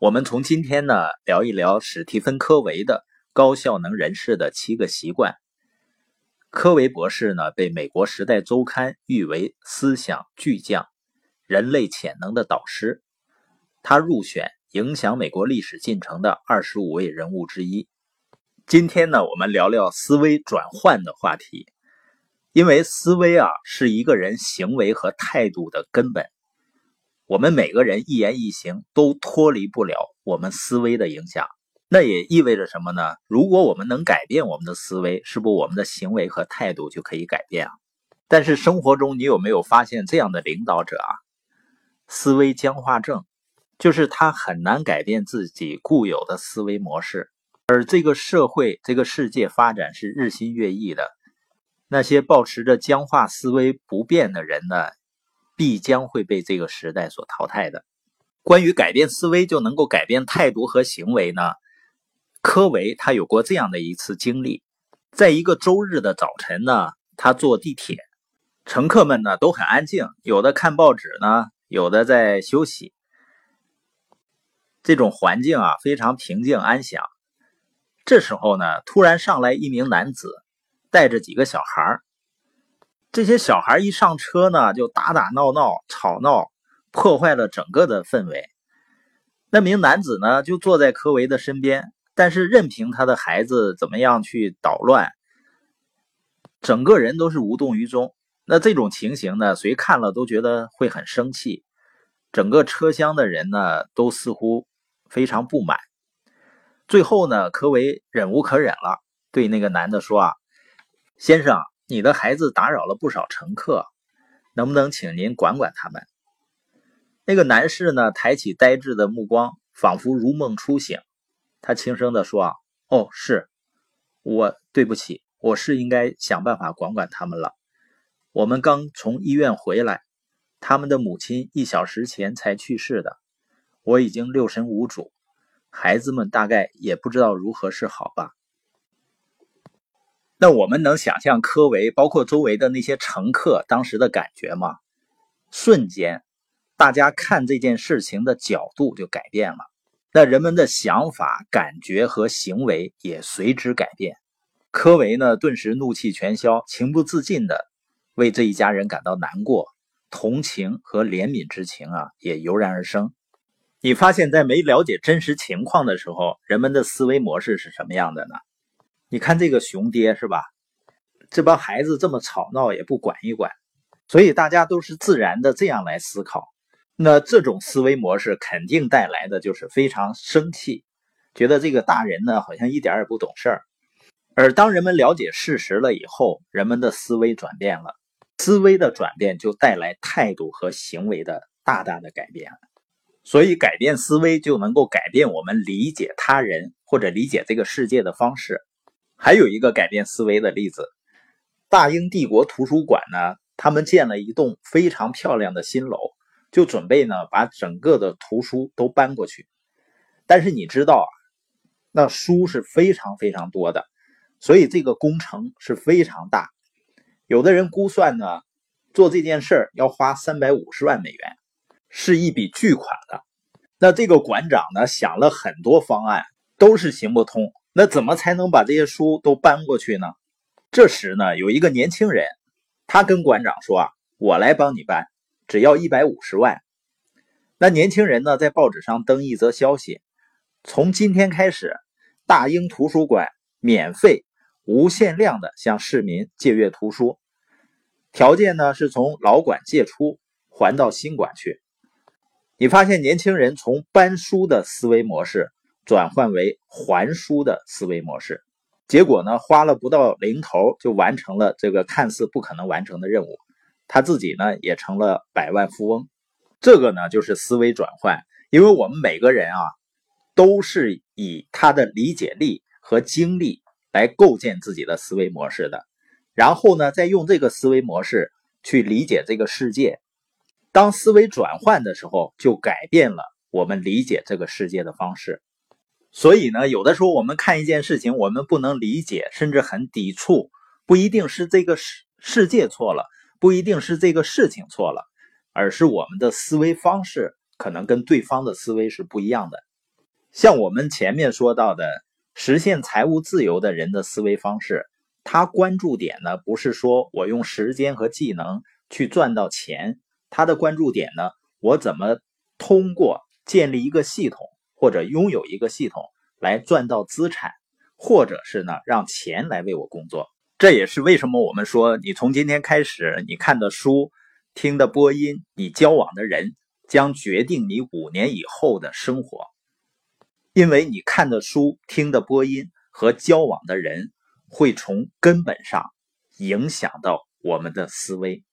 我们从今天呢聊一聊史蒂芬·科维的高效能人士的七个习惯。科维博士呢被美国《时代周刊》誉为思想巨匠、人类潜能的导师，他入选影响美国历史进程的二十五位人物之一。今天呢，我们聊聊思维转换的话题，因为思维啊是一个人行为和态度的根本。我们每个人一言一行都脱离不了我们思维的影响，那也意味着什么呢？如果我们能改变我们的思维，是不我们的行为和态度就可以改变啊？但是生活中你有没有发现这样的领导者啊？思维僵化症，就是他很难改变自己固有的思维模式，而这个社会、这个世界发展是日新月异的，那些保持着僵化思维不变的人呢？必将会被这个时代所淘汰的。关于改变思维就能够改变态度和行为呢？科维他有过这样的一次经历，在一个周日的早晨呢，他坐地铁，乘客们呢都很安静，有的看报纸呢，有的在休息，这种环境啊非常平静安详。这时候呢，突然上来一名男子，带着几个小孩这些小孩一上车呢，就打打闹闹、吵闹，破坏了整个的氛围。那名男子呢，就坐在科维的身边，但是任凭他的孩子怎么样去捣乱，整个人都是无动于衷。那这种情形呢，谁看了都觉得会很生气。整个车厢的人呢，都似乎非常不满。最后呢，科维忍无可忍了，对那个男的说：“啊，先生。”你的孩子打扰了不少乘客，能不能请您管管他们？那个男士呢，抬起呆滞的目光，仿佛如梦初醒。他轻声地说：“，哦，是我，对不起，我是应该想办法管管他们了。我们刚从医院回来，他们的母亲一小时前才去世的，我已经六神无主，孩子们大概也不知道如何是好吧。”那我们能想象科维包括周围的那些乘客当时的感觉吗？瞬间，大家看这件事情的角度就改变了，那人们的想法、感觉和行为也随之改变。科维呢，顿时怒气全消，情不自禁的为这一家人感到难过，同情和怜悯之情啊，也油然而生。你发现，在没了解真实情况的时候，人们的思维模式是什么样的呢？你看这个熊爹是吧？这帮孩子这么吵闹也不管一管，所以大家都是自然的这样来思考。那这种思维模式肯定带来的就是非常生气，觉得这个大人呢好像一点也不懂事儿。而当人们了解事实了以后，人们的思维转变了，思维的转变就带来态度和行为的大大的改变。所以改变思维就能够改变我们理解他人或者理解这个世界的方式。还有一个改变思维的例子，大英帝国图书馆呢，他们建了一栋非常漂亮的新楼，就准备呢把整个的图书都搬过去。但是你知道啊，那书是非常非常多的，所以这个工程是非常大。有的人估算呢，做这件事儿要花三百五十万美元，是一笔巨款了。那这个馆长呢，想了很多方案，都是行不通。那怎么才能把这些书都搬过去呢？这时呢，有一个年轻人，他跟馆长说：“啊，我来帮你搬，只要一百五十万。”那年轻人呢，在报纸上登一则消息：从今天开始，大英图书馆免费、无限量的向市民借阅图书，条件呢是从老馆借出，还到新馆去。你发现年轻人从搬书的思维模式。转换为还书的思维模式，结果呢，花了不到零头就完成了这个看似不可能完成的任务，他自己呢也成了百万富翁。这个呢就是思维转换，因为我们每个人啊都是以他的理解力和经历来构建自己的思维模式的，然后呢再用这个思维模式去理解这个世界。当思维转换的时候，就改变了我们理解这个世界的方式。所以呢，有的时候我们看一件事情，我们不能理解，甚至很抵触，不一定是这个世世界错了，不一定是这个事情错了，而是我们的思维方式可能跟对方的思维是不一样的。像我们前面说到的，实现财务自由的人的思维方式，他关注点呢，不是说我用时间和技能去赚到钱，他的关注点呢，我怎么通过建立一个系统或者拥有一个系统来赚到资产，或者是呢，让钱来为我工作。这也是为什么我们说，你从今天开始，你看的书、听的播音、你交往的人，将决定你五年以后的生活。因为你看的书、听的播音和交往的人，会从根本上影响到我们的思维。